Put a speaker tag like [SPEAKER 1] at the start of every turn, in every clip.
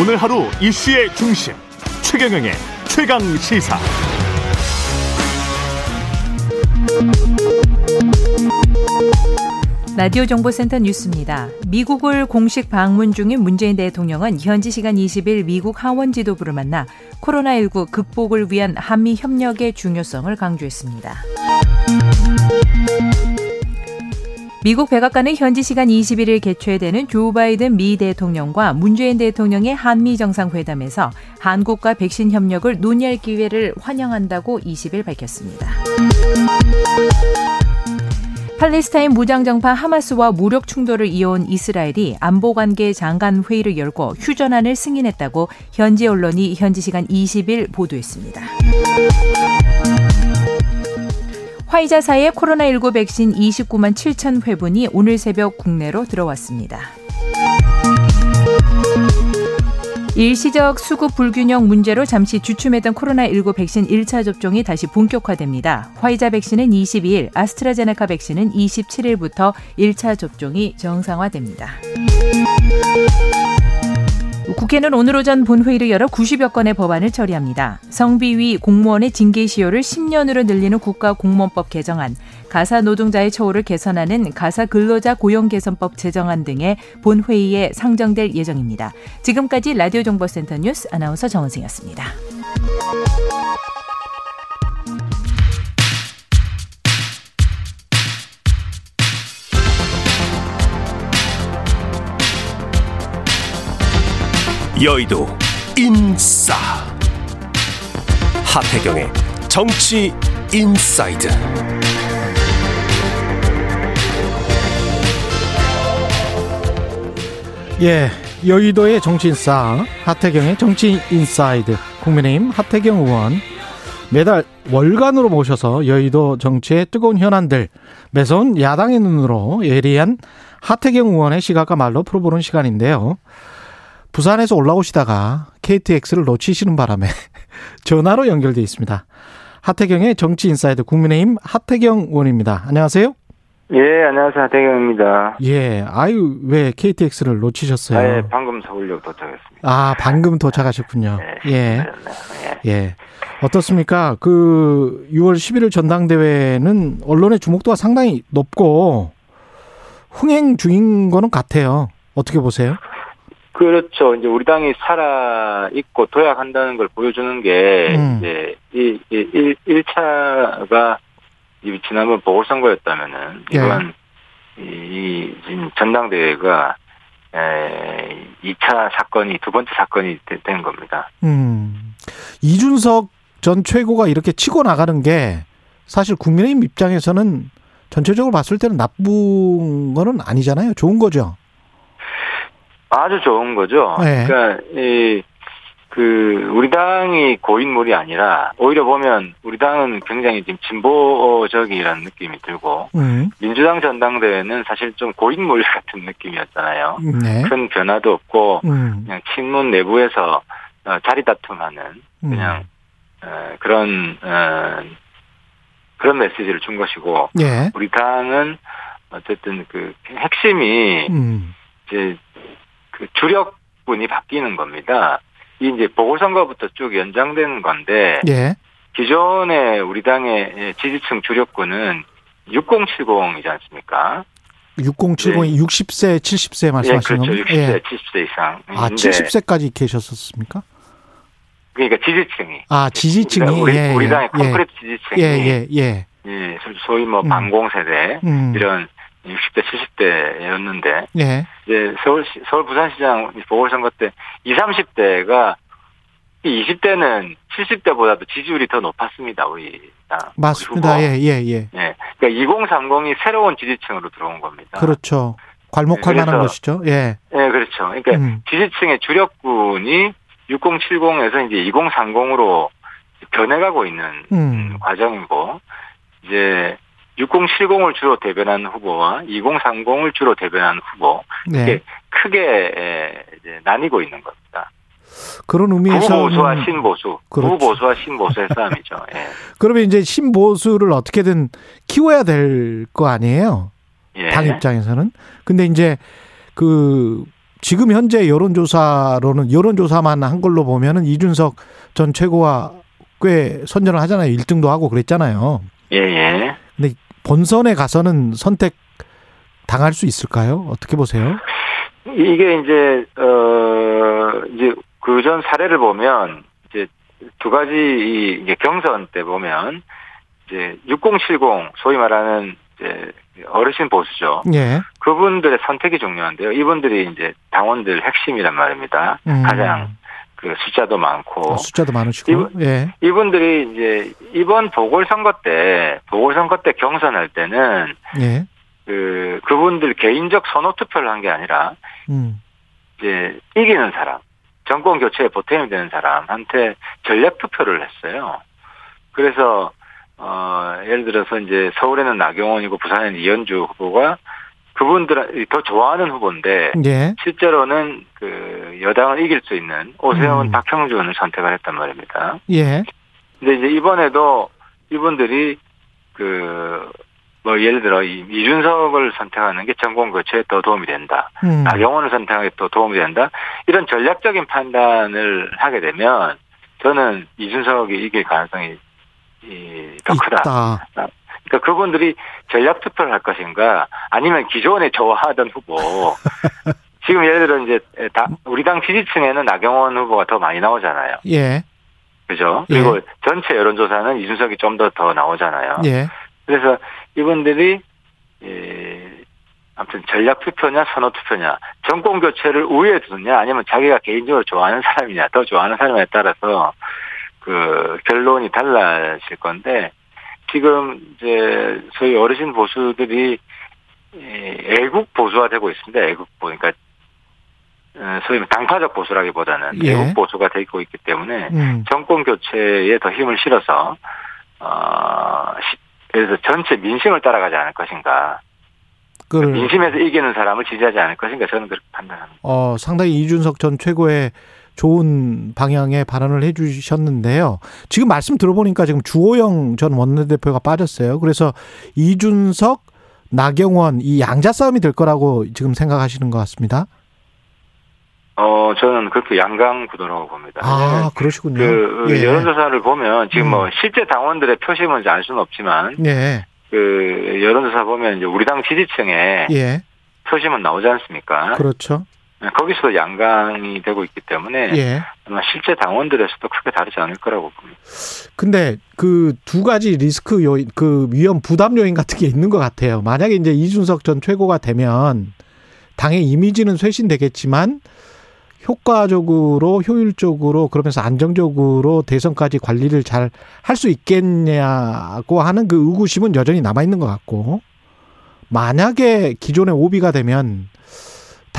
[SPEAKER 1] 오늘 하루 이슈의 중심 최경영의 최강 시사.
[SPEAKER 2] 라디오 정보센터 뉴스입니다. 미국을 공식 방문 중인 문재인 대통령은 현지 시간 20일 미국 하원 지도부를 만나 코로나19 극복을 위한 한미 협력의 중요성을 강조했습니다. 미국 백악관은 현지 시간 21일 개최되는 조 바이든 미 대통령과 문재인 대통령의 한미 정상회담에서 한국과 백신 협력을 논의할 기회를 환영한다고 20일 밝혔습니다. 팔레스타인 무장정파 하마스와 무력 충돌을 이어온 이스라엘이 안보관계 장관 회의를 열고 휴전안을 승인했다고 현지 언론이 현지 시간 20일 보도했습니다. 화이자사의 코로나19 백신 29만 7천 회분이 오늘 새벽 국내로 들어왔습니다. 일시적 수급 불균형 문제로 잠시 주춤했던 코로나19 백신 1차 접종이 다시 본격화됩니다. 화이자 백신은 22일, 아스트라제네카 백신은 27일부터 1차 접종이 정상화됩니다. 국회는 오늘 오전 본회의를 열어 90여 건의 법안을 처리합니다. 성비위 공무원의 징계 시효를 10년으로 늘리는 국가공무원법 개정안, 가사 노동자의 처우를 개선하는 가사 근로자 고용 개선법 제정안 등의 본회의에 상정될 예정입니다. 지금까지 라디오 정보센터 뉴스 아나운서 정은승이었습니다.
[SPEAKER 3] 여의도 인싸. 하태경의 정치 inside.
[SPEAKER 4] 예, 여의도의 정치인싸 하태경의 정치 inside. 국민의힘 하태경 의원. 매달 월간으로 모셔서 여의도 정치의 뜨거운 현안들 매서운 야당의 눈으로 예리한 하태경 의원의 시각과 말로 풀어보는 시간인데요. 부산에서 올라오시다가 KTX를 놓치시는 바람에 전화로 연결돼 있습니다. 하태경의 정치 inside 국민의힘 하태경 의원입니다. 안녕하세요.
[SPEAKER 5] 예, 안녕하세요. 하태경입니다.
[SPEAKER 4] 예, 아유 왜 KTX를 놓치셨어요?
[SPEAKER 5] 아, 예, 방금 서울역 도착했습니다.
[SPEAKER 4] 아, 방금 도착하셨군요.
[SPEAKER 5] 네,
[SPEAKER 4] 예,
[SPEAKER 5] 네,
[SPEAKER 4] 예. 어떻습니까? 그 6월 11일 전당대회는 언론의 주목도가 상당히 높고 흥행 중인 거는 같아요. 어떻게 보세요?
[SPEAKER 5] 그렇죠. 이제 우리 당이 살아 있고 도약한다는 걸 보여주는 게
[SPEAKER 4] 음.
[SPEAKER 5] 이제 이, 이, 일, 1차가 지난번 보궐선거였다면은
[SPEAKER 4] 예.
[SPEAKER 5] 이번 이, 이 전당대회가 에, 2차 사건이 두 번째 사건이 되- 된 겁니다.
[SPEAKER 4] 음. 이준석 전 최고가 이렇게 치고 나가는 게 사실 국민의힘 입장에서는 전체적으로 봤을 때는 나쁜 거는 아니잖아요. 좋은 거죠.
[SPEAKER 5] 아주 좋은 거죠.
[SPEAKER 4] 네.
[SPEAKER 5] 그러니까 이, 그 우리 당이 고인물이 아니라 오히려 보면 우리 당은 굉장히 지금 진보적이라는 느낌이 들고
[SPEAKER 4] 음.
[SPEAKER 5] 민주당 전당대회는 사실 좀 고인물 같은 느낌이었잖아요.
[SPEAKER 4] 네.
[SPEAKER 5] 큰 변화도 없고
[SPEAKER 4] 음.
[SPEAKER 5] 그냥 친문 내부에서 어, 자리 다툼하는
[SPEAKER 4] 음.
[SPEAKER 5] 그냥 어, 그런 어, 그런 메시지를 준 것이고
[SPEAKER 4] 예.
[SPEAKER 5] 우리 당은 어쨌든 그 핵심이
[SPEAKER 4] 음.
[SPEAKER 5] 이제 그 주력군이 바뀌는 겁니다. 이 이제 보궐선거부터 쭉 연장되는 건데
[SPEAKER 4] 예.
[SPEAKER 5] 기존의 우리 당의 지지층 주력군은 6070이지 않습니까?
[SPEAKER 4] 6070이 60세, 70세
[SPEAKER 5] 예,
[SPEAKER 4] 말씀하시는
[SPEAKER 5] 그렇죠.
[SPEAKER 4] 겁니까?
[SPEAKER 5] 60세,
[SPEAKER 4] 예.
[SPEAKER 5] 70세 이상.
[SPEAKER 4] 아, 70세까지 계셨었습니까?
[SPEAKER 5] 그러니까 지지층이.
[SPEAKER 4] 아, 지지층이
[SPEAKER 5] 우리,
[SPEAKER 4] 예,
[SPEAKER 5] 우리
[SPEAKER 4] 예,
[SPEAKER 5] 당의
[SPEAKER 4] 예.
[SPEAKER 5] 콘크리트 지지층이.
[SPEAKER 4] 예, 예, 예.
[SPEAKER 5] 예, 소위 뭐
[SPEAKER 4] 음.
[SPEAKER 5] 반공세대
[SPEAKER 4] 음.
[SPEAKER 5] 이런 60대, 70대였는데
[SPEAKER 4] 예.
[SPEAKER 5] 이제 서울 서울 부산시장 보궐선거 때 20, 30대가 20대는 70대보다도 지지율이 더 높았습니다. 우리 당.
[SPEAKER 4] 맞습니다.
[SPEAKER 5] 우리
[SPEAKER 4] 예. 예, 예.
[SPEAKER 5] 예. 그러니까 2030이 새로운 지지층으로 들어온 겁니다.
[SPEAKER 4] 그렇죠. 괄목할
[SPEAKER 5] 네,
[SPEAKER 4] 만한 것이죠. 예.
[SPEAKER 5] 예, 그렇죠. 그러니까
[SPEAKER 4] 음.
[SPEAKER 5] 지지층의 주력군이 6070에서 이제 2030으로 변해가고 있는
[SPEAKER 4] 음.
[SPEAKER 5] 과정이고 이제 6070을 주로 대변하는 후보와 2030을 주로 대변하는 후보
[SPEAKER 4] 네.
[SPEAKER 5] 이게 크게 에, 이제 나뉘고 있는 겁니다.
[SPEAKER 4] 그런 의미에서
[SPEAKER 5] 구보수와 신보수,
[SPEAKER 4] 그렇죠.
[SPEAKER 5] 구보수와 신보수의 싸움이죠. 예.
[SPEAKER 4] 그러면 이제 신보수를 어떻게든 키워야 될 거 아니에요?
[SPEAKER 5] 예.
[SPEAKER 4] 당 입장에서는. 근데 이제 그 지금 현재 여론조사로는 여론조사만 한 걸로 보면은 이준석 전 최고가 꽤 선전을 하잖아요. 1등도 하고 그랬잖아요.
[SPEAKER 5] 예, 예.
[SPEAKER 4] 근데 본선에 가서는 선택 당할 수 있을까요? 어떻게 보세요?
[SPEAKER 5] 이게 이제, 어, 이제 그전 사례를 보면 이제 두 가지 이 이제 경선 때 보면 이제 6070 소위 말하는 이제 어르신 보수죠.
[SPEAKER 4] 예.
[SPEAKER 5] 그분들의 선택이 중요한데요. 이분들이 이제 당원들 핵심이란 말입니다.
[SPEAKER 4] 음.
[SPEAKER 5] 가장 그 숫자도 많고
[SPEAKER 4] 어, 숫자도 많으시고.
[SPEAKER 5] 이분-
[SPEAKER 4] 예.
[SPEAKER 5] 이분들이 이제 이번 보궐선거 때 보궐선거 때 경선할 때는
[SPEAKER 4] 예.
[SPEAKER 5] 그 그분들 개인적 선호 투표를 한 게 아니라
[SPEAKER 4] 음.
[SPEAKER 5] 이제 이기는 사람 정권 교체에 보탬이 되는 사람한테 전략 투표를 했어요. 그래서 어 예를 들어서 이제 서울에는 나경원이고 부산에는 이현주 후보가 그분들 더 좋아하는 후보인데
[SPEAKER 4] 예.
[SPEAKER 5] 실제로는 그 여당을 이길 수 있는 오세훈,
[SPEAKER 4] 음.
[SPEAKER 5] 박형준을 선택을 했단 말입니다.
[SPEAKER 4] 예.
[SPEAKER 5] 근데 이제 이번에도 이분들이 그, 뭐 예를 들어 이 이준석을 선택하는 게 정권 교체에 더 도움이 된다.
[SPEAKER 4] 음.
[SPEAKER 5] 나경원을 선택하는 게 더 도움이 된다. 이런 전략적인 판단을 하게 되면 저는 이준석이 이길 가능성이 이, 더 크다.
[SPEAKER 4] 있다.
[SPEAKER 5] 그러니까 그분들이 전략 투표를 할 것인가 아니면 기존에 좋아하던 후보 지금 예를 들어 이제 다- 우리 당 지지층에는 나경원 후보가 더 많이 나오잖아요.
[SPEAKER 4] 예.
[SPEAKER 5] 그죠?
[SPEAKER 4] 예.
[SPEAKER 5] 그리고 전체 여론조사는 이준석이 좀더더 나오잖아요.
[SPEAKER 4] 예.
[SPEAKER 5] 그래서 이분들이 예, 아무튼 전략 투표냐 선호 투표냐 정권 교체를 우위에 두느냐 아니면 자기가 개인적으로 좋아하는 사람이냐 더 좋아하는 사람에 따라서 그 결론이 달라질 건데 지금 이제 소위 어르신 보수들이 예, 애국 보수화 되고 있습니다. 애국 보 그러니까 어, 소위 당파적 보수라기보다는
[SPEAKER 4] 예.
[SPEAKER 5] 애국 보수가 되고 있기 때문에
[SPEAKER 4] 음.
[SPEAKER 5] 정권 교체에 더 힘을 실어서 어 시- 그래서 전체 민심을 따라가지 않을 것인가
[SPEAKER 4] 그
[SPEAKER 5] 민심에서 이기는 사람을 지지하지 않을 것인가 저는 그렇게 판단합니다.
[SPEAKER 4] 어, 상당히 이준석 전 최고의 좋은 방향의 발언을 해 주셨는데요. 지금 말씀 들어보니까 지금 주호영 전 원내대표가 빠졌어요. 그래서 이준석, 나경원 이 양자 싸움이 될 거라고 지금 생각하시는 것 같습니다.
[SPEAKER 5] 어 저는 그렇게 양강 구도라고 봅니다.
[SPEAKER 4] 아, 그러시군요.
[SPEAKER 5] 그
[SPEAKER 4] 예.
[SPEAKER 5] 여론조사를 보면 지금
[SPEAKER 4] 음.
[SPEAKER 5] 뭐 실제 당원들의 표심은 알 수는 없지만
[SPEAKER 4] 예.
[SPEAKER 5] 그 여론조사 보면 이제 우리 당 지지층에
[SPEAKER 4] 예.
[SPEAKER 5] 표심은 나오지 않습니까?
[SPEAKER 4] 그렇죠.
[SPEAKER 5] 거기서 양강이 되고 있기 때문에
[SPEAKER 4] 예.
[SPEAKER 5] 아마 실제 당원들에서도 크게 다르지 않을 거라고 봅니다.
[SPEAKER 4] 근데 그 두 가지 리스크 요인, 그 위험 부담 요인 같은 게 있는 것 같아요. 만약에 이제 이준석 전 최고가 되면 당의 이미지는 쇄신되겠지만 효과적으로 효율적으로 그러면서 안정적으로 대선까지 관리를 잘 할 수 있겠냐고 하는 그 의구심은 여전히 남아 있는 것 같고 만약에 기존의 오비가 되면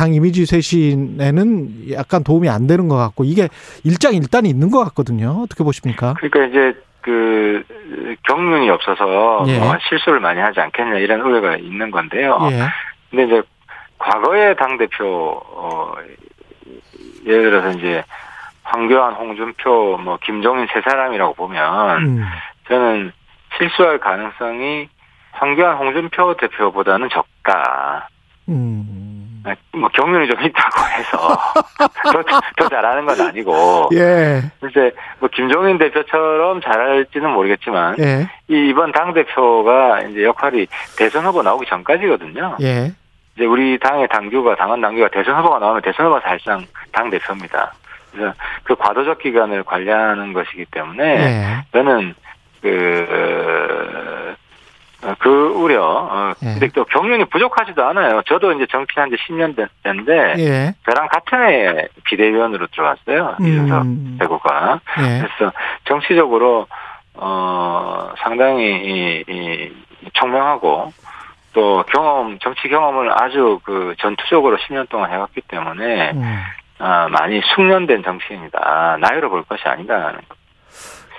[SPEAKER 4] 당 이미지 쇄신에는 약간 도움이 안 되는 것 같고 이게 일장일단이 있는 것 같거든요. 어떻게 보십니까?
[SPEAKER 5] 그러니까 이제 그 경륜이 없어서
[SPEAKER 4] 예.
[SPEAKER 5] 뭐 실수를 많이 하지 않겠냐 이런 우려가 있는 건데요.
[SPEAKER 4] 예.
[SPEAKER 5] 근데 이제 과거의 당 대표 어, 예를 들어서 이제 황교안, 홍준표, 뭐 김종인 세 사람이라고 보면
[SPEAKER 4] 음.
[SPEAKER 5] 저는 실수할 가능성이 황교안, 홍준표 대표보다는 적다.
[SPEAKER 4] 음.
[SPEAKER 5] 뭐 경륜이 좀 있다고 해서 더, 더 잘하는 건 아니고
[SPEAKER 4] 예.
[SPEAKER 5] 이제 뭐 김종인 대표처럼 잘할지는 모르겠지만
[SPEAKER 4] 예.
[SPEAKER 5] 이 이번 당 대표가 이제 역할이 대선 후보 나오기 전까지거든요.
[SPEAKER 4] 예.
[SPEAKER 5] 이제 우리 당의 당규가 당원 당규가 대선 후보가 나오면 대선 후보가 사실상 당 대표입니다. 그래서 그 과도적 기간을 관리하는 것이기 때문에
[SPEAKER 4] 예.
[SPEAKER 5] 저는 그, 어, 그 우려. 어,
[SPEAKER 4] 예.
[SPEAKER 5] 근데 또 경륜이 부족하지도 않아요. 저도 이제 정치한 지 10년 됐는데
[SPEAKER 4] 예.
[SPEAKER 5] 저랑 같은 해에 비대위원으로 들어왔어요. 이준석
[SPEAKER 4] 음.
[SPEAKER 5] 대구가.
[SPEAKER 4] 예.
[SPEAKER 5] 그래서 정치적으로 어 상당히 이, 이 총명하고 또 경험 정치 경험을 아주 그 전투적으로 10년 동안 해왔기 때문에
[SPEAKER 4] 음.
[SPEAKER 5] 아, 많이 숙련된 정치인이다. 나이로 볼 것이 아니다는 거.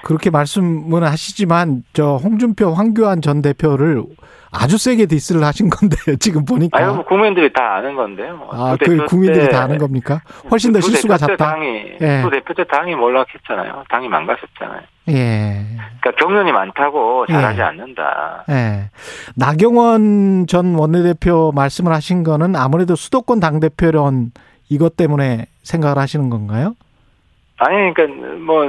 [SPEAKER 4] 그렇게 말씀은 하시지만 저 홍준표, 황교안 전 대표를 아주 세게 디스를 하신 건데 지금 보니까
[SPEAKER 5] 아유, 뭐 국민들이 다 아는 건데요.
[SPEAKER 4] 아, 두그 국민들이 때다 아는 겁니까? 훨씬
[SPEAKER 5] 더두
[SPEAKER 4] 실수가 잦다.
[SPEAKER 5] 당이
[SPEAKER 4] 예.
[SPEAKER 5] 두 대표 때 당이 몰락했잖아요. 당이 망가졌잖아요.
[SPEAKER 4] 예.
[SPEAKER 5] 그러니까 경륜이 많다고 잘하지
[SPEAKER 4] 예.
[SPEAKER 5] 않는다.
[SPEAKER 4] 예. 나경원 전 원내대표 말씀을 하신 거는 아무래도 수도권 당 대표론이 이것 때문에 생각을 하시는 건가요?
[SPEAKER 5] 아니, 그러니까 뭐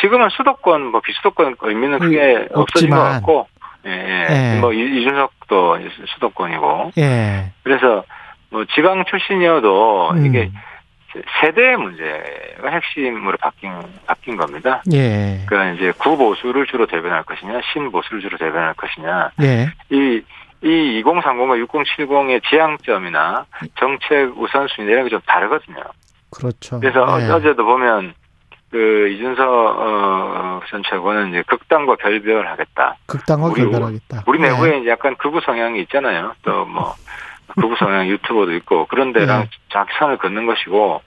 [SPEAKER 5] 지금은 수도권, 뭐 비수도권 의미는 크게 없어진 것. 같고, 예, 예.
[SPEAKER 4] 예.
[SPEAKER 5] 뭐 이- 이준석도 수도권이고,
[SPEAKER 4] 예.
[SPEAKER 5] 그래서 뭐 지방 출신이어도
[SPEAKER 4] 음.
[SPEAKER 5] 이게 세대의 문제가 핵심으로 바뀐 바뀐 겁니다.
[SPEAKER 4] 예.
[SPEAKER 5] 그러니까 이제 구보수를 주로 대변할 것이냐, 신보수를 주로 대변할 것이냐,
[SPEAKER 4] 예.
[SPEAKER 5] 이, 이 2030과 6070의 지향점이나 정책 우선순위 이런 게 좀 다르거든요.
[SPEAKER 4] 그렇죠.
[SPEAKER 5] 그래서
[SPEAKER 4] 예.
[SPEAKER 5] 어- 어제도 보면 그 이준석 어, 전 최고는 이제 극단과 결별하겠다.
[SPEAKER 4] 극단과
[SPEAKER 5] 우리
[SPEAKER 4] 결별하겠다.
[SPEAKER 5] 우리
[SPEAKER 4] 예.
[SPEAKER 5] 내부에 이제 약간 극우 성향이 있잖아요. 또 뭐 극우 성향 유튜버도 있고 그런 데랑
[SPEAKER 4] 네.
[SPEAKER 5] 자기 선을 긋는 것이고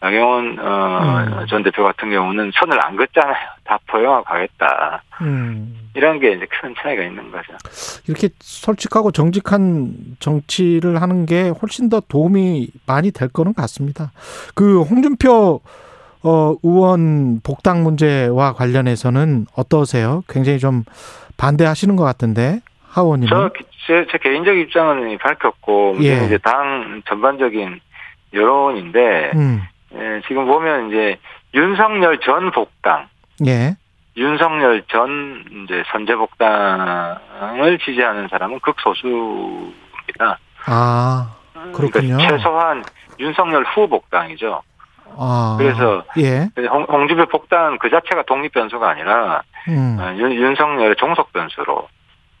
[SPEAKER 5] 나경원 어,
[SPEAKER 4] 음.
[SPEAKER 5] 전 대표 같은 경우는 선을 안 긋잖아요. 다 포용하고 가겠다.
[SPEAKER 4] 음.
[SPEAKER 5] 이런 게 이제 큰 차이가 있는 거죠.
[SPEAKER 4] 이렇게 솔직하고 정직한 정치를 하는 게 훨씬 더 도움이 많이 될 거는 같습니다. 그 홍준표 어, 의원 복당 문제와 관련해서는 어떠세요? 굉장히 좀 반대하시는 것 같은데 하원님은
[SPEAKER 5] 저, 제, 제 개인적 입장은 밝혔고,
[SPEAKER 4] 예.
[SPEAKER 5] 이제 당 전반적인 여론인데,
[SPEAKER 4] 음.
[SPEAKER 5] 예, 지금 보면 이제 윤석열 전 복당,
[SPEAKER 4] 예.
[SPEAKER 5] 윤석열 전 이제 선제 복당을 지지하는 사람은 극소수입니다.
[SPEAKER 4] 아, 그렇군요.
[SPEAKER 5] 그러니까 최소한 윤석열 후 복당이죠.
[SPEAKER 4] 아.
[SPEAKER 5] 그래서
[SPEAKER 4] 예.
[SPEAKER 5] 홍, 홍준표 복당 그 자체가 독립 변수가 아니라
[SPEAKER 4] 음.
[SPEAKER 5] 어, 윤, 윤석열의 종속 변수로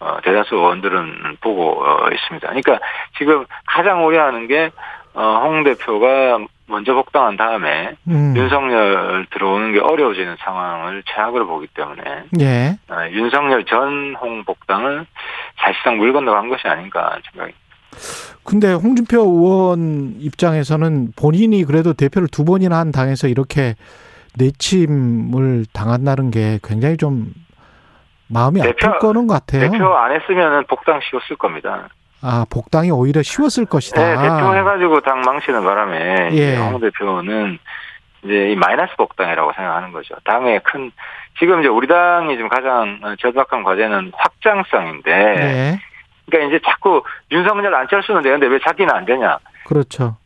[SPEAKER 5] 어, 대다수 의원들은 보고 어, 있습니다. 그러니까 지금 가장 우려하는 게 어, 홍 대표가 먼저 복당한 다음에
[SPEAKER 4] 음.
[SPEAKER 5] 윤석열 들어오는 게 어려워지는 상황을 최악으로 보기 때문에
[SPEAKER 4] 예.
[SPEAKER 5] 어, 윤석열 전 홍 복당을 사실상 물 건너간 것이 아닌가 생각이.
[SPEAKER 4] 근데 홍준표 의원 입장에서는 본인이 그래도 대표를 두 번이나 한 당에서 이렇게 내침을 당한다는 게 굉장히 좀 마음이
[SPEAKER 5] 대표-
[SPEAKER 4] 아플 거는 같아요.
[SPEAKER 5] 대표 안 했으면은 복당 쉬웠을 겁니다.
[SPEAKER 4] 아, 복당이 오히려 쉬웠을 것이다.
[SPEAKER 5] 네, 대표 해가지고 당 망치는 바람에
[SPEAKER 4] 예.
[SPEAKER 5] 홍 대표는 이제 이 마이너스 복당이라고 생각하는 거죠. 당의 큰 지금 이제 우리 당이 지금 가장 절박한 과제는 확장성인데,
[SPEAKER 4] 네.
[SPEAKER 5] 그러니까 이제 자꾸 윤석열 안철수는 되는데 왜 자기는 안 되냐?
[SPEAKER 4] 그렇죠.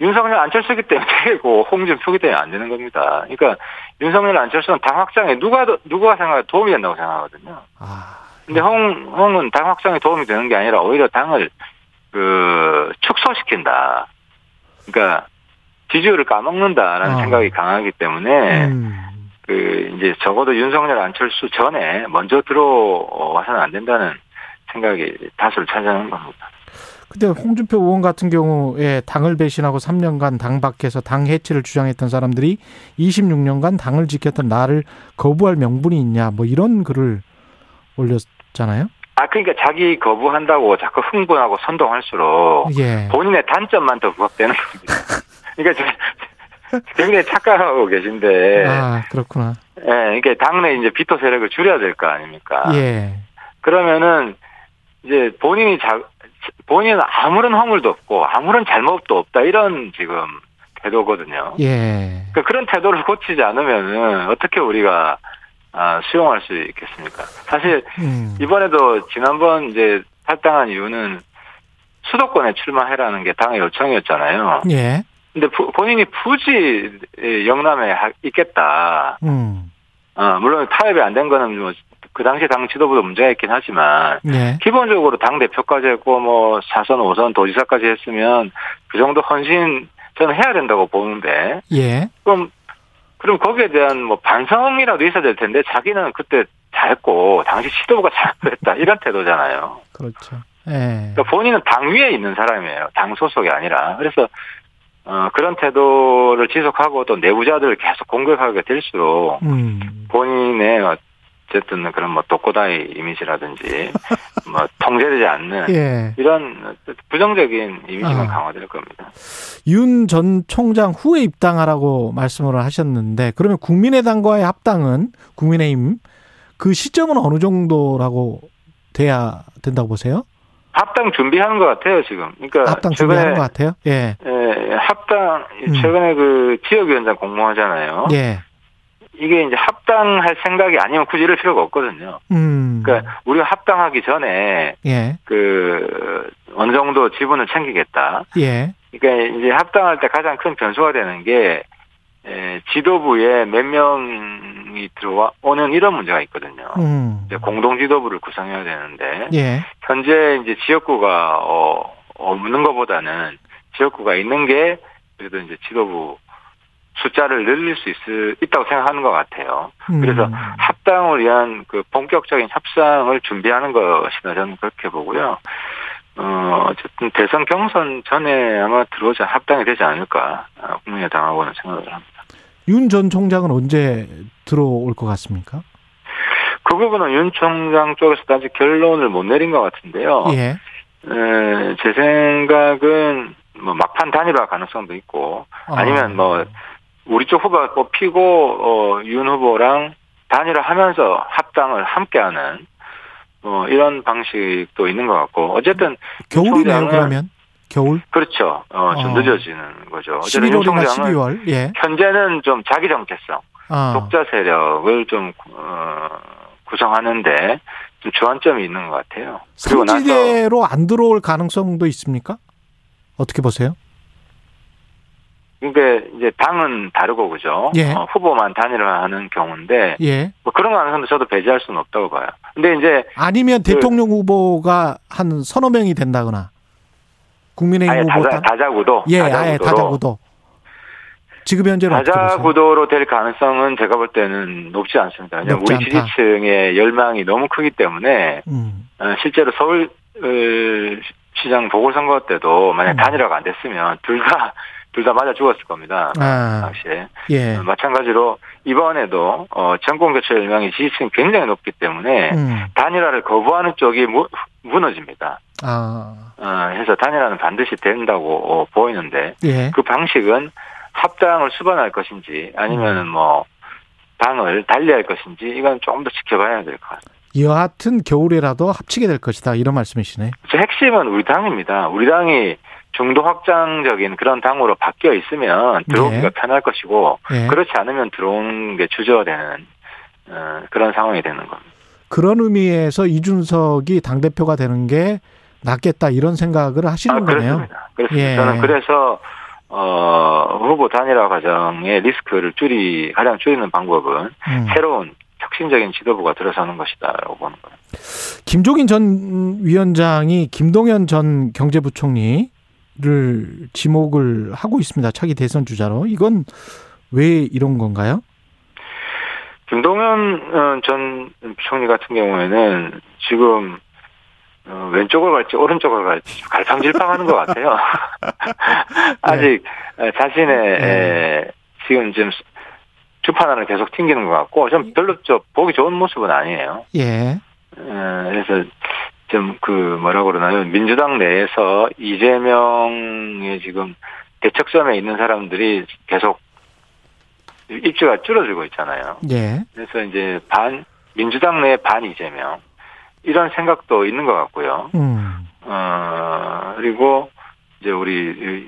[SPEAKER 5] 윤석열 안철수기 때문에 되고 홍준표기 때문에 안 되는 겁니다. 그러니까 윤석열 안철수는 당 확장에 누가 더- 누가 생각 도움이 된다고 생각하거든요.
[SPEAKER 4] 아,
[SPEAKER 5] 근데 홍 홍은 당 확장에 도움이 되는 게 아니라 오히려 당을 그 축소시킨다. 그러니까 지지율을 까먹는다라는
[SPEAKER 4] 어.
[SPEAKER 5] 생각이 강하기 때문에
[SPEAKER 4] 음.
[SPEAKER 5] 그 이제 적어도 윤석열 안철수 전에 먼저 들어와서는 안 된다는 생각이 다수를 차지하는 겁니다.
[SPEAKER 4] 근데 홍준표 의원 같은 경우에 당을 배신하고 3년간 당 밖에서 당 해체를 주장했던 사람들이 26년간 당을 지켰던 나를 거부할 명분이 있냐 뭐 이런 글을 올렸잖아요.
[SPEAKER 5] 아 그러니까 자기 거부한다고 자꾸 흥분하고 선동할수록
[SPEAKER 4] 예.
[SPEAKER 5] 본인의 단점만 더 부각되는 겁니다. 그러니까 저- 굉장히 착각하고 계신데,
[SPEAKER 4] 아, 그렇구나.
[SPEAKER 5] 예, 그러니까 당내 이제 비토 세력을 줄여야 될 거 아닙니까?
[SPEAKER 4] 예.
[SPEAKER 5] 그러면은 이제 본인이 자 본인은 아무런 허물도 없고 아무런 잘못도 없다 이런 지금 태도거든요.
[SPEAKER 4] 예.
[SPEAKER 5] 그러니까 그런 태도를 고치지 않으면은 어떻게 우리가 아, 수용할 수 있겠습니까? 사실
[SPEAKER 4] 음.
[SPEAKER 5] 이번에도 지난번 이제 탈당한 이유는 수도권에 출마해라는 게 당의 요청이었잖아요.
[SPEAKER 4] 예.
[SPEAKER 5] 근데 부- 본인이 굳이 영남에 하- 있겠다.
[SPEAKER 4] 음.
[SPEAKER 5] 어, 물론 타협이 안 된 거는 뭐 그 당시 당 지도부도 문제가 있긴 하지만
[SPEAKER 4] 예.
[SPEAKER 5] 기본적으로 당 대표까지 했고 뭐 4선, 5선 도지사까지 했으면 그 정도 헌신 저는 해야 된다고 보는데
[SPEAKER 4] 예.
[SPEAKER 5] 그럼 그럼 거기에 대한 뭐 반성이라도 있어야 될 텐데 자기는 그때 잘했고 당시 지도부가 잘했다 이런 태도잖아요.
[SPEAKER 4] 그렇죠. 예.
[SPEAKER 5] 그러니까 본인은 당 위에 있는 사람이에요. 당 소속이 아니라. 그래서 어, 그런 태도를 지속하고 또 내부자들을 계속 공격하게 될수록
[SPEAKER 4] 음.
[SPEAKER 5] 본인의 어쨌든 그런 뭐 독고다이 이미지라든지 뭐 통제되지 않는
[SPEAKER 4] 예.
[SPEAKER 5] 이런 부정적인 이미지만
[SPEAKER 4] 아.
[SPEAKER 5] 강화될 겁니다.
[SPEAKER 4] 윤 전 총장 후에 입당하라고 말씀을 하셨는데 그러면 국민의당과의 합당은 국민의힘 그 시점은 어느 정도라고 돼야 된다고 보세요?
[SPEAKER 5] 합당 준비하는 것 같아요 지금. 그러니까
[SPEAKER 4] 합당 준비하는 것 같아요. 예.
[SPEAKER 5] 예, 합당
[SPEAKER 4] 음.
[SPEAKER 5] 최근에 그 지역위원장 공모하잖아요.
[SPEAKER 4] 예.
[SPEAKER 5] 이게 이제 합당할 생각이 아니면 굳이 이럴 필요가 없거든요.
[SPEAKER 4] 음.
[SPEAKER 5] 그러니까 우리가 합당하기 전에
[SPEAKER 4] 예.
[SPEAKER 5] 그 어느 정도 지분을 챙기겠다.
[SPEAKER 4] 예.
[SPEAKER 5] 그러니까 이제 합당할 때 가장 큰 변수가 되는 게 에, 지도부에 몇 명이 들어와 오는 이런 문제가 있거든요.
[SPEAKER 4] 음.
[SPEAKER 5] 이제 공동 지도부를 구성해야 되는데
[SPEAKER 4] 예.
[SPEAKER 5] 현재 이제 지역구가 어, 없는 것보다는 지역구가 있는 게 그래도 이제 지도부 숫자를 늘릴 수 있, 있다고 생각하는 것 같아요.
[SPEAKER 4] 음.
[SPEAKER 5] 그래서 합당을 위한 그 본격적인 협상을 준비하는 것이다 저는 그렇게 보고요. 어, 어쨌든 대선 경선 전에 아마 들어오자 합당이 되지 않을까 어, 국민의당하고는 생각을 합니다.
[SPEAKER 4] 윤 전 총장은 언제 들어올 것 같습니까?
[SPEAKER 5] 그 부분은 윤 총장 쪽에서도 아직 결론을 못 내린 것 같은데요.
[SPEAKER 4] 예.
[SPEAKER 5] 에, 제 생각은 뭐 막판 단일화 가능성도 있고 아니면 뭐 우리 쪽 후보가 뽑히고 어, 윤 후보랑 단일화하면서 합당을 함께하는 뭐 이런 방식도 있는 것 같고 어쨌든
[SPEAKER 4] 겨울이네요, 그러면. 겨울?
[SPEAKER 5] 그렇죠. 어, 좀
[SPEAKER 4] 어.
[SPEAKER 5] 늦어지는 거죠. 어쨌든 윤
[SPEAKER 4] 11월이나
[SPEAKER 5] 총장은
[SPEAKER 4] 12월. 예.
[SPEAKER 5] 현재는 좀 자기 정체성,
[SPEAKER 4] 아.
[SPEAKER 5] 독자 세력을 좀 어, 구성하는데 좀 주안점이 있는 것 같아요. 그리고 나서
[SPEAKER 4] 삼지대로 안 들어올 가능성도 있습니까? 어떻게 보세요?
[SPEAKER 5] 그러니까 이제 당은 다르고 그죠.
[SPEAKER 4] 예.
[SPEAKER 5] 어, 후보만 단일화하는 경우인데
[SPEAKER 4] 예.
[SPEAKER 5] 뭐 그런 가능성도 저도 배제할 수는 없다고 봐요. 근데 이제
[SPEAKER 4] 아니면
[SPEAKER 5] 그-
[SPEAKER 4] 대통령 후보가 한 서너 명이 된다거나 국민의힘
[SPEAKER 5] 아예
[SPEAKER 4] 후보
[SPEAKER 5] 다자,
[SPEAKER 4] 단-
[SPEAKER 5] 다자구도
[SPEAKER 4] 예, 아예
[SPEAKER 5] 다자구도로
[SPEAKER 4] 다자구도. 지금 보세요?
[SPEAKER 5] 다자구도로 될 가능성은 제가 볼 때는 높지 않습니다. 왜냐하면
[SPEAKER 4] 높지
[SPEAKER 5] 우리. 지지층의 열망이 너무 크기 때문에
[SPEAKER 4] 음.
[SPEAKER 5] 어, 실제로 서울 어, 시장 보궐선거 때도 만약
[SPEAKER 4] 음.
[SPEAKER 5] 단일화가 안 됐으면 둘 다 둘 다 맞아 죽었을 겁니다.
[SPEAKER 4] 아.
[SPEAKER 5] 당시에
[SPEAKER 4] 예.
[SPEAKER 5] 어, 마찬가지로 이번에도 어, 정권 교체 열망이 지지층이 굉장히 높기 때문에
[SPEAKER 4] 음.
[SPEAKER 5] 단일화를 거부하는 쪽이 무, 무너집니다.
[SPEAKER 4] 아.
[SPEAKER 5] 어, 해서 단일화는 반드시 된다고 어, 보이는데
[SPEAKER 4] 예.
[SPEAKER 5] 그 방식은 합당을 수반할 것인지 아니면은
[SPEAKER 4] 음.
[SPEAKER 5] 뭐 당을 달리할 것인지 이건 조금 더 지켜봐야 될 것 같습니다.
[SPEAKER 4] 여하튼 겨울에라도 합치게 될 것이다. 이런 말씀이시네.
[SPEAKER 5] 핵심은 우리 당입니다. 우리 당이 중도 확장적인 그런 당으로 바뀌어 있으면 들어오기가
[SPEAKER 4] 예.
[SPEAKER 5] 편할 것이고
[SPEAKER 4] 예.
[SPEAKER 5] 그렇지 않으면 들어오는 게 주저되는 어, 그런 상황이 되는 겁니다.
[SPEAKER 4] 그런 의미에서 이준석이 당 대표가 되는 게 낫겠다 이런 생각을 하시는
[SPEAKER 5] 아,
[SPEAKER 4] 거네요.
[SPEAKER 5] 그렇습니다. 그렇습니다.
[SPEAKER 4] 예.
[SPEAKER 5] 저는 그래서 어, 후보 단일화 과정의 리스크를 줄이 가장 줄이는 방법은
[SPEAKER 4] 음.
[SPEAKER 5] 새로운 혁신적인 지도부가 들어서는 것이다라고 보는 거예요.
[SPEAKER 4] 김종인 전 위원장이 김동연 전 경제부총리 를 지목을 하고 있습니다. 차기 대선 주자로. 이건 왜 이런 건가요?
[SPEAKER 5] 김동연 어, 전 총리 같은 경우에는 지금 어, 왼쪽을 갈지 오른쪽을 갈지 갈팡질팡하는 것 같아요. 아직 에, 자신의
[SPEAKER 4] 네.
[SPEAKER 5] 에, 지금 좀 주판안을 계속 튕기는 것 같고 좀 별로 좀 보기 좋은 모습은 아니에요.
[SPEAKER 4] 예.
[SPEAKER 5] 에, 그래서 좀 그 뭐라 그러나요 민주당 내에서 이재명의 지금 대척점에 있는 사람들이 계속 입지가 줄어들고 있잖아요.
[SPEAKER 4] 예.
[SPEAKER 5] 그래서 이제 반 민주당 내 반 이재명 이런 생각도 있는 것 같고요.
[SPEAKER 4] 음.
[SPEAKER 5] 어 그리고 이제 우리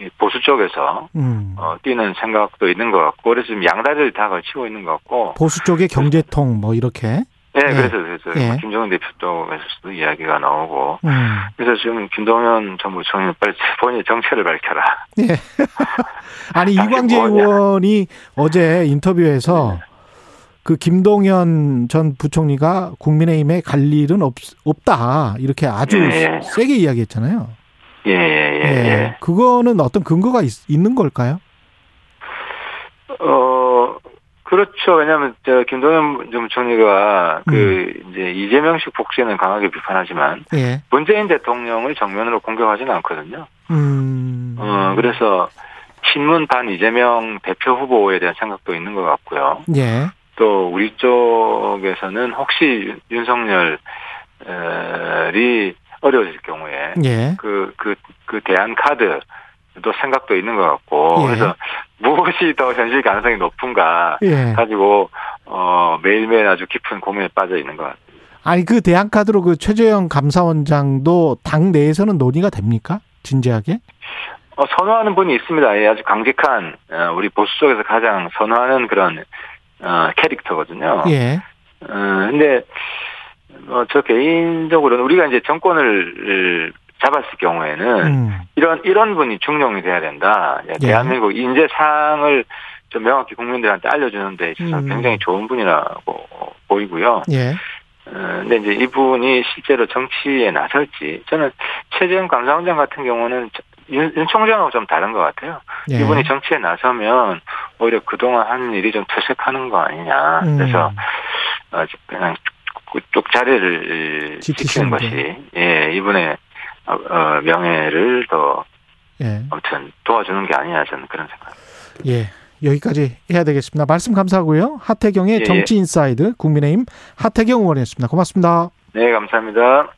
[SPEAKER 5] 이 보수 쪽에서
[SPEAKER 4] 음.
[SPEAKER 5] 어, 뛰는 생각도 있는 것 같고 그래서 지금 양다리를 다 걸치고 있는 것 같고
[SPEAKER 4] 보수 쪽의 경제통 뭐 이렇게.
[SPEAKER 5] 네
[SPEAKER 4] 예.
[SPEAKER 5] 그래서 그래서
[SPEAKER 4] 예.
[SPEAKER 5] 김정은 대표 쪽에서도 이야기가 나오고
[SPEAKER 4] 음.
[SPEAKER 5] 그래서 지금 김동연 정부총리는 빨리 본인의 정체를 밝혀라.
[SPEAKER 4] 예. 아니 이광재? 의원이 어제 인터뷰에서
[SPEAKER 5] 네.
[SPEAKER 4] 그 김동연 전 부총리가 국민의힘에 갈 일은 없, 없다 이렇게 아주
[SPEAKER 5] 예.
[SPEAKER 4] 세게 이야기했잖아요.
[SPEAKER 5] 예, 예, 예, 예.
[SPEAKER 4] 그거는 어떤 근거가 있, 는 걸까요?
[SPEAKER 5] 어, 그렇죠. 왜냐하면 저 김동연 전 부총리가 그
[SPEAKER 4] 음.
[SPEAKER 5] 이제 이재명식 복지는 강하게 비판하지만
[SPEAKER 4] 예.
[SPEAKER 5] 문재인 대통령을 정면으로 공격하지는 않거든요.
[SPEAKER 4] 음.
[SPEAKER 5] 어, 그래서 친문 반 이재명 대표 후보에 대한 생각도 있는 것 같고요.
[SPEAKER 4] 예.
[SPEAKER 5] 또 우리 쪽에서는 혹시 윤석열이 어려워질 경우에
[SPEAKER 4] 예.
[SPEAKER 5] 그, 그, 그 대안 카드 도 생각도 있는 것 같고,
[SPEAKER 4] 예.
[SPEAKER 5] 그래서 무엇이 더 현실 가능성이 높은가
[SPEAKER 4] 예.
[SPEAKER 5] 가지고, 어, 매일매일 아주 깊은 고민에 빠져 있는 것 같아요.
[SPEAKER 4] 아니 그 대안 카드로 그 최재형 감사원장도 당 내에서는 논의가 됩니까? 진지하게?
[SPEAKER 5] 어, 선호하는 분이 있습니다. 예, 아주 강직한, 어, 우리 보수 쪽에서 가장 선호하는 그런, 어, 캐릭터거든요.
[SPEAKER 4] 예.
[SPEAKER 5] 어, 근데, 어, 저 개인적으로는 우리가 이제 정권을 잡았을 경우에는
[SPEAKER 4] 음.
[SPEAKER 5] 이런 이런 분이 중용이 돼야 된다. 예,
[SPEAKER 4] 예.
[SPEAKER 5] 대한민국 인재상을 좀 명확히 국민들한테 알려주는데 있어서
[SPEAKER 4] 음.
[SPEAKER 5] 굉장히 좋은 분이라고 보이고요.
[SPEAKER 4] 예.
[SPEAKER 5] 어, 근데 이제 이분이 실제로 정치에 나설지 저는 최재형 감사원장 같은 경우는 윤, 윤 총장하고 좀 다른 것 같아요.
[SPEAKER 4] 예.
[SPEAKER 5] 이분이 정치에 나서면 오히려 그동안 하는 일이 좀 퇴색하는 거 아니냐.
[SPEAKER 4] 음.
[SPEAKER 5] 그래서 어, 그냥 그쪽 자리를
[SPEAKER 4] 지키는 게.
[SPEAKER 5] 것이 예 이분의 어, 어, 명예를 더
[SPEAKER 4] 예.
[SPEAKER 5] 아무튼 도와주는 게 아니냐 저는 그런 생각.
[SPEAKER 4] 예. 여기까지 해야 되겠습니다. 말씀 감사하고요. 하태경의
[SPEAKER 5] 예,
[SPEAKER 4] 정치 inside 국민의힘 하태경 의원이었습니다. 고맙습니다.
[SPEAKER 5] 네 감사합니다.